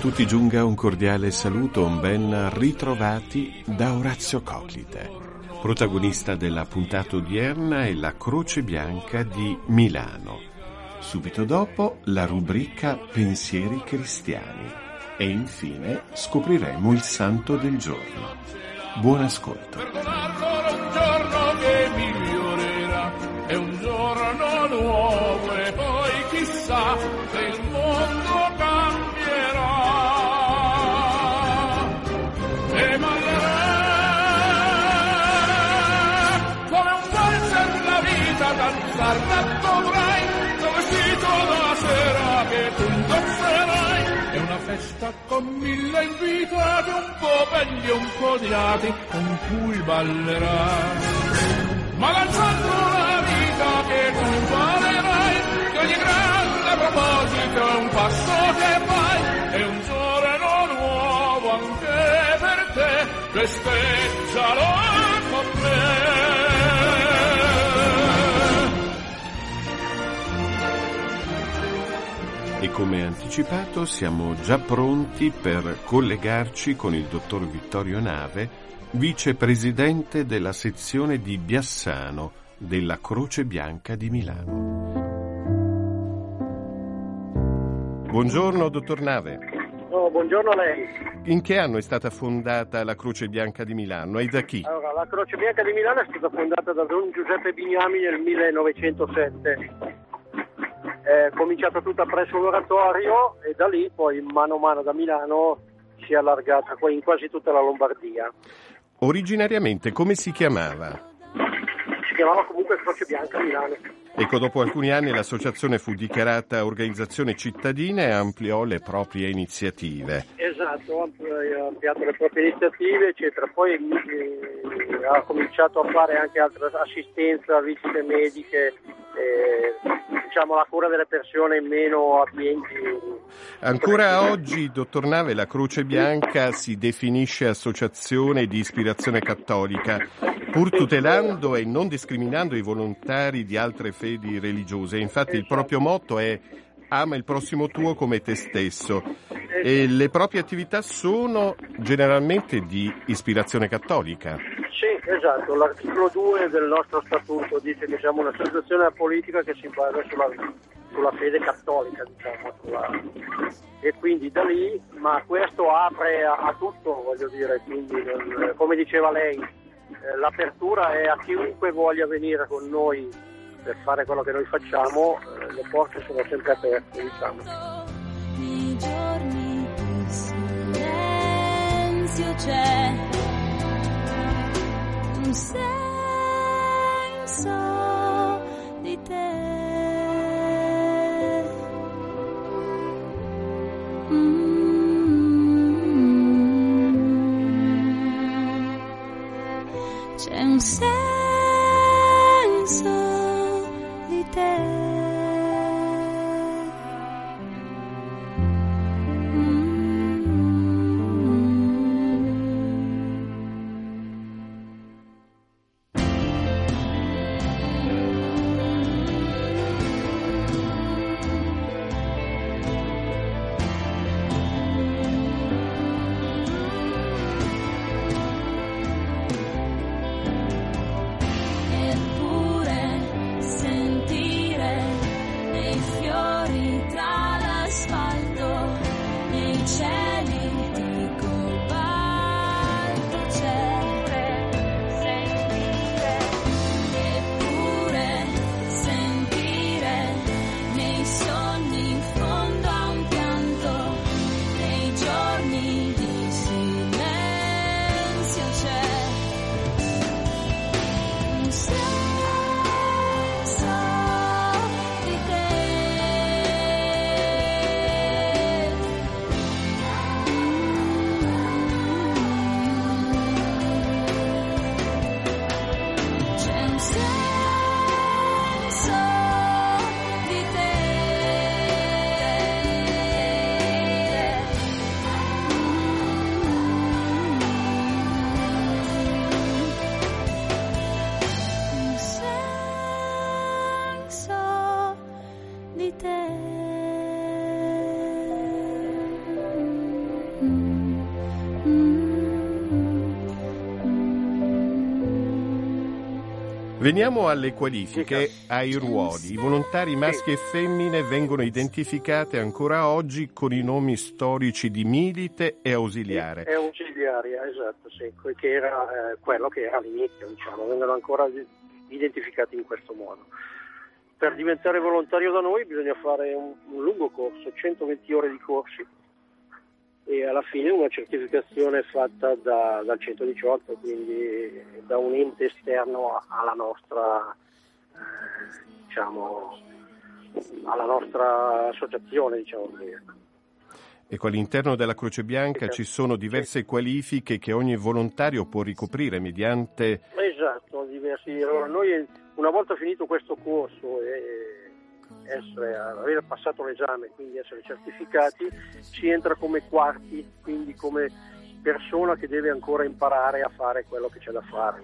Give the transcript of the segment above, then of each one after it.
tutti giunga un cordiale saluto, un ben ritrovati da Orazio Coclite, protagonista della puntata odierna è la Croce Bianca di Milano. Subito dopo la rubrica Pensieri cristiani e infine scopriremo il santo del giorno. Buon ascolto. è un giorno nuovo e poi chissà danzar dovrai, come vestito la sera che tu indosserai. È una festa con mille invitati, un po' belli un po' odiati, con cui ballerai. Ma lanciando la vita che tu valerai, che ogni grande proposito è un passo che fai, è un giorno nuovo anche per te, festeggialo con me. Come anticipato siamo già pronti per collegarci con il dottor Vittorio Nave, vicepresidente della sezione di Biassano della Croce Bianca di Milano. Buongiorno, dottor Nave. No, buongiorno a lei. In che anno è stata fondata la Croce Bianca di Milano e da chi? Allora, la Croce Bianca di Milano è stata fondata da Don Giuseppe Bignami nel 1907. È cominciata tutta presso l'oratorio e da lì poi mano a mano da Milano si è allargata in quasi tutta la Lombardia. Originariamente come si chiamava? Si chiamava comunque Croce Bianca Milano. Ecco, dopo alcuni anni l'associazione fu dichiarata organizzazione cittadina e ampliò le proprie iniziative. Esatto, ha ampliato le proprie iniziative, eccetera. Poi eh, ha cominciato a fare anche altra assistenza, visite mediche, eh, diciamo la cura delle persone meno abbienti. Ancora oggi, dottor Nave, la Croce Bianca si definisce associazione di ispirazione cattolica, pur tutelando e non discriminando i volontari di altre fedi religiose. Infatti il proprio motto è ama il prossimo tuo come te stesso e le proprie attività sono generalmente di ispirazione cattolica. Sì, esatto, l'articolo 2 del nostro statuto dice che siamo un'associazione politica che si basa sulla, sulla fede cattolica, diciamo, sulla... e quindi da lì, ma questo apre a, a tutto, voglio dire, quindi come diceva lei, eh, l'apertura è a chiunque voglia venire con noi per fare quello che noi facciamo, eh, le porte sono sempre aperte, diciamo. I giorni silenzio c'è un senso di te. Di Veniamo alle qualifiche, ai ruoli. I volontari maschi e femmine vengono identificati ancora oggi con i nomi storici di milite e ausiliare. È ausiliaria, esatto, sì, che era eh, quello che era all'inizio, diciamo, vengono ancora identificati in questo modo. Per diventare volontario da noi bisogna fare un, un lungo corso, 120 ore di corsi e alla fine una certificazione fatta da, dal 118, quindi da un ente esterno alla nostra, eh, diciamo, alla nostra associazione. Diciamo Ecco, all'interno della Croce Bianca ci sono diverse qualifiche che ogni volontario può ricoprire mediante... Esatto, diversi. Allora, noi una volta finito questo corso e essere, aver passato l'esame, quindi essere certificati, si entra come quarti, quindi come persona che deve ancora imparare a fare quello che c'è da fare.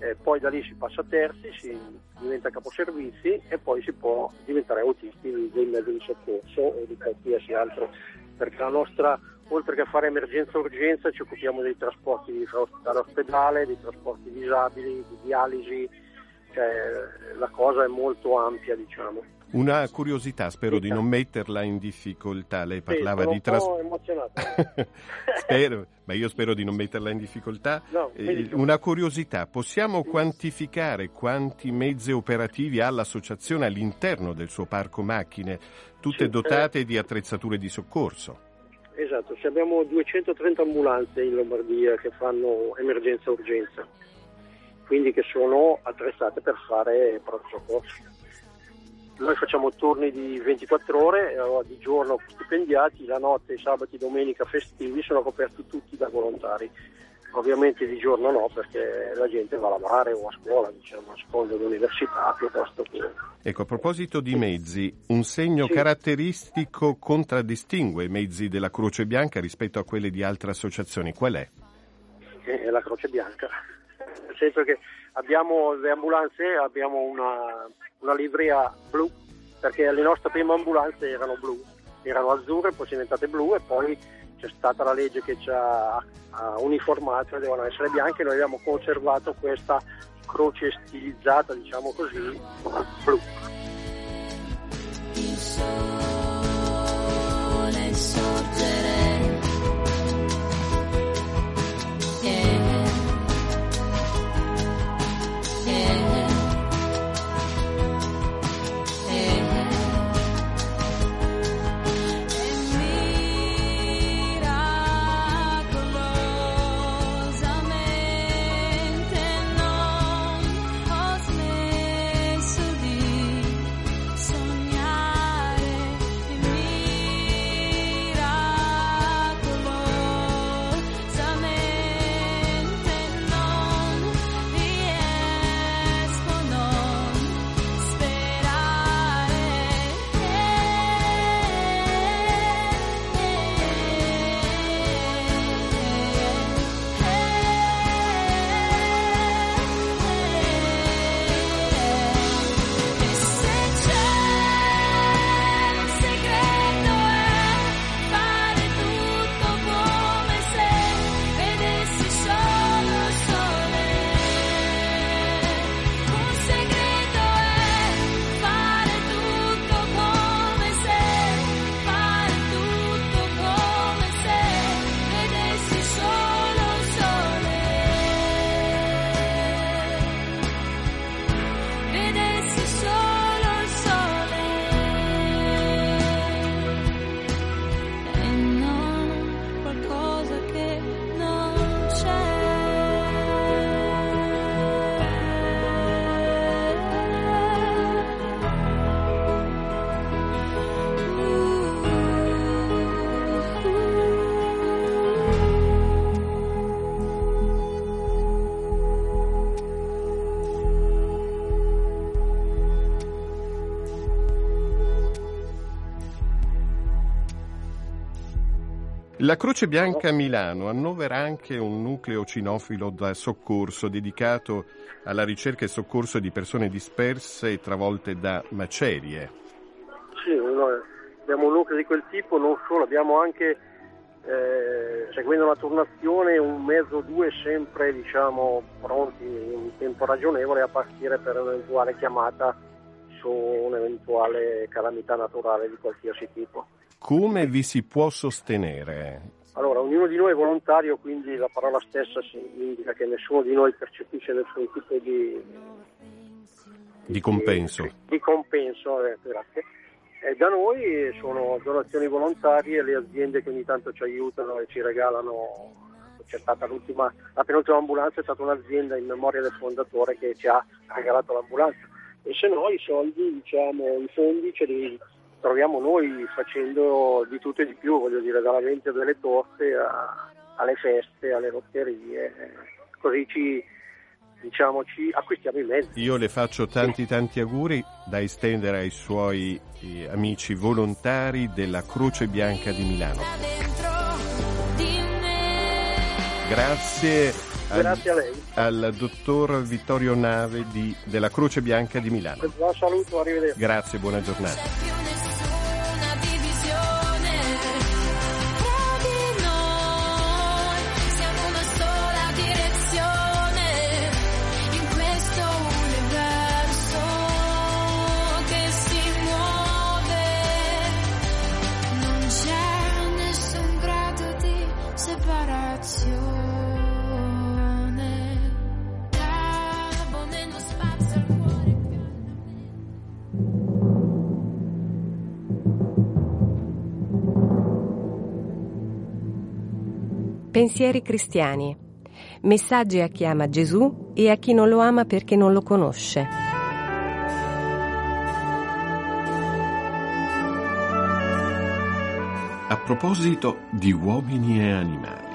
Eh, poi da lì si passa a terzi, si diventa caposervizi e poi si può diventare autisti dei mezzi di soccorso o di qualsiasi altro, perché la nostra, oltre che a fare emergenza-urgenza, ci occupiamo dei trasporti dall'ospedale, dei trasporti disabili, di dialisi, la cosa è molto ampia diciamo. Una curiosità, spero di non metterla in difficoltà. Lei parlava sì, di trasporto. spero, ma io spero di non metterla in difficoltà. No, eh, una curiosità, possiamo quantificare quanti mezzi operativi ha l'associazione all'interno del suo parco macchine, tutte sì, dotate eh, di attrezzature di soccorso? Esatto, abbiamo 230 ambulanze in Lombardia che fanno emergenza-urgenza, quindi che sono attrezzate per fare pronto soccorso. Noi facciamo turni di 24 ore, eh, di giorno stipendiati, la notte, sabati, domenica, festivi sono coperti tutti da volontari. Ovviamente di giorno no, perché la gente va a lavorare o a scuola, diciamo, a seconda dell'università piuttosto che. Ecco, a proposito di mezzi, un segno Sì. caratteristico contraddistingue i mezzi della Croce Bianca rispetto a quelli di altre associazioni. Qual è? è la Croce Bianca. Nel senso che abbiamo le ambulanze, abbiamo una, una livrea blu, perché le nostre prime ambulanze erano blu, erano azzurre, poi sono diventate blu e poi c'è stata la legge che ci ha, ha uniformato e devono essere bianche, noi abbiamo conservato questa croce stilizzata, diciamo così, blu. La Croce Bianca Milano annovera anche un nucleo cinofilo da soccorso dedicato alla ricerca e soccorso di persone disperse e travolte da macerie. Sì, noi abbiamo un nucleo di quel tipo, non solo, abbiamo anche eh, seguendo la turnazione un mezzo o due sempre diciamo, pronti in tempo ragionevole a partire per un'eventuale chiamata su un'eventuale calamità naturale di qualsiasi tipo. Come vi si può sostenere? Allora, ognuno di noi è volontario, quindi la parola stessa significa che nessuno di noi percepisce nessun tipo di, Di compenso. Di, di compenso, eh, grazie. Eh, da noi sono donazioni volontarie, le aziende che ogni tanto ci aiutano e ci regalano, c'è stata l'ultima, la penultima ambulanza è stata un'azienda in memoria del fondatore che ci ha regalato l'ambulanza e se no i soldi, diciamo, i fondi ce li troviamo noi facendo di tutto e di più, voglio dire, dalla vendita delle torte a- alle feste, alle lotterie, così ci, diciamo, ci acquistiamo i mezzi. Io le faccio tanti tanti auguri da estendere ai suoi eh, amici volontari della Croce Bianca di Milano. me. Grazie al, a lei. al dottor Vittorio Nave di- della Croce Bianca di Milano. Un saluto, arrivederci. Grazie, buona giornata. Pensieri cristiani. Messaggi a chi ama Gesù e a chi non lo ama perché non lo conosce. A proposito di uomini e animali.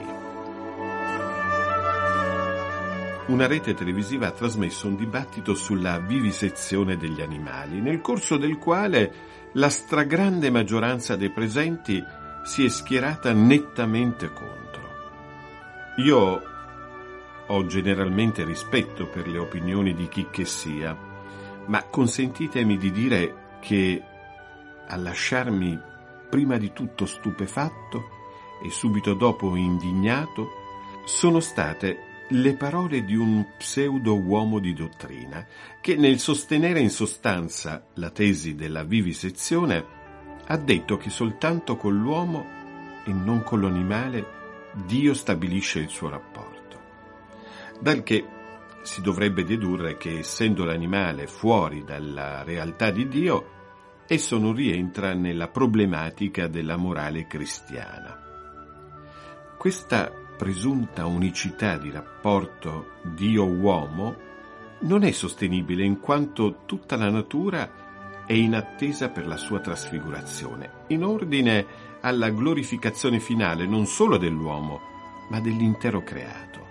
Una rete televisiva ha trasmesso un dibattito sulla vivisezione degli animali, nel corso del quale la stragrande maggioranza dei presenti si è schierata nettamente contro. Io ho generalmente rispetto per le opinioni di chi che sia, ma consentitemi di dire che a lasciarmi prima di tutto stupefatto e subito dopo indignato sono state le parole di un pseudo uomo di dottrina che nel sostenere in sostanza la tesi della vivisezione ha detto che soltanto con l'uomo e non con l'animale Dio stabilisce il suo rapporto. Dal che si dovrebbe dedurre che essendo l'animale fuori dalla realtà di Dio, esso non rientra nella problematica della morale cristiana. Questa presunta unicità di rapporto Dio-uomo non è sostenibile in quanto tutta la natura è in attesa per la sua trasfigurazione, in ordine alla glorificazione finale non solo dell'uomo, ma dell'intero creato.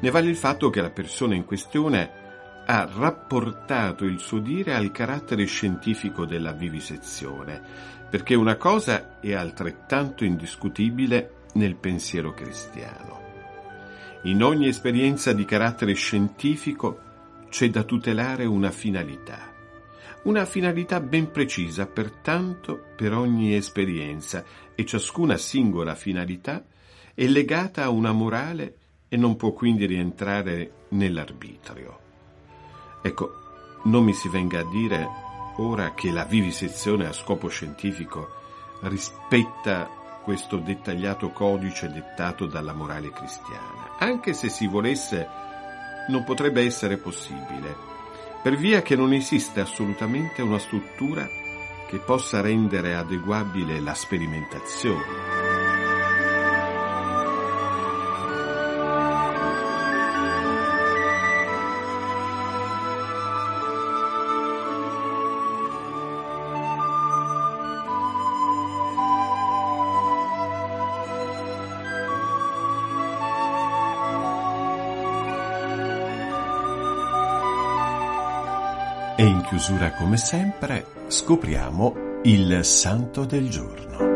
Ne vale il fatto che la persona in questione ha rapportato il suo dire al carattere scientifico della vivisezione, perché una cosa è altrettanto indiscutibile nel pensiero cristiano. In ogni esperienza di carattere scientifico c'è da tutelare una finalità. Una finalità ben precisa, pertanto, per ogni esperienza e ciascuna singola finalità è legata a una morale e non può quindi rientrare nell'arbitrio. Ecco, non mi si venga a dire ora che la vivisezione a scopo scientifico rispetta questo dettagliato codice dettato dalla morale cristiana. Anche se si volesse, non potrebbe essere possibile, per via che non esiste assolutamente una struttura che possa rendere adeguabile la sperimentazione. Chiusura, come sempre, scopriamo il santo del giorno.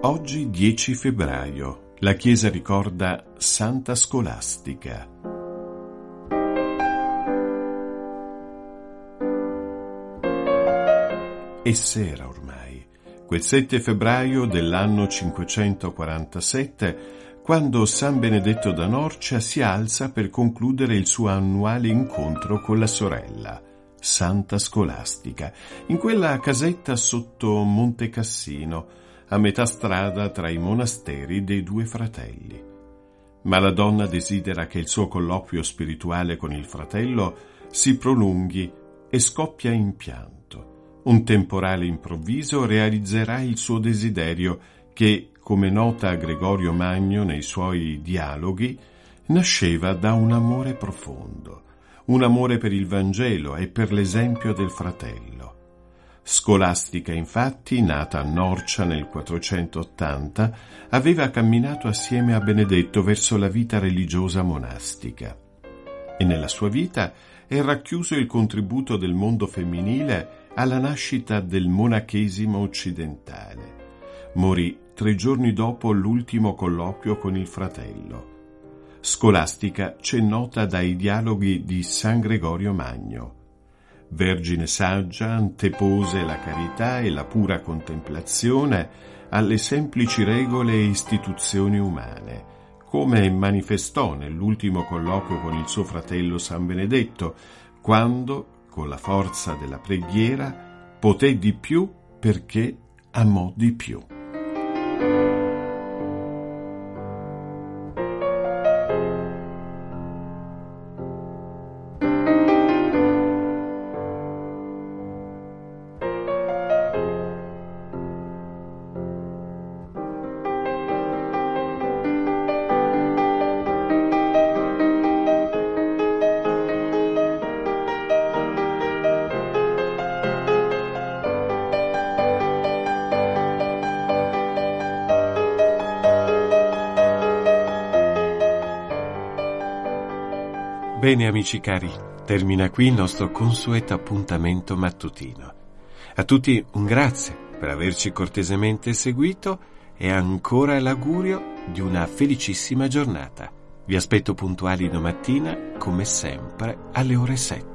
Oggi 10 febbraio la Chiesa ricorda Santa Scolastica. È sera ormai, quel 7 febbraio dell'anno 547, quando San Benedetto da Norcia si alza per concludere il suo annuale incontro con la sorella, Santa Scolastica, in quella casetta sotto Monte Cassino, a metà strada tra i monasteri dei due fratelli. Ma la donna desidera che il suo colloquio spirituale con il fratello si prolunghi e scoppia in pianto. Un temporale improvviso realizzerà il suo desiderio che come nota Gregorio Magno nei suoi dialoghi, nasceva da un amore profondo, un amore per il Vangelo e per l'esempio del fratello. Scolastica, infatti, nata a Norcia nel 480, aveva camminato assieme a Benedetto verso la vita religiosa monastica. E nella sua vita è racchiuso il contributo del mondo femminile alla nascita del monachesimo occidentale. Morì tre giorni dopo l'ultimo colloquio con il fratello. Scolastica c'è nota dai dialoghi di San Gregorio Magno. Vergine saggia antepose la carità e la pura contemplazione alle semplici regole e istituzioni umane, come manifestò nell'ultimo colloquio con il suo fratello San Benedetto, quando, con la forza della preghiera, poté di più perché amò di più. thank you Bene amici cari, termina qui il nostro consueto appuntamento mattutino. A tutti un grazie per averci cortesemente seguito e ancora l'augurio di una felicissima giornata. Vi aspetto puntuali domattina, come sempre, alle ore 7.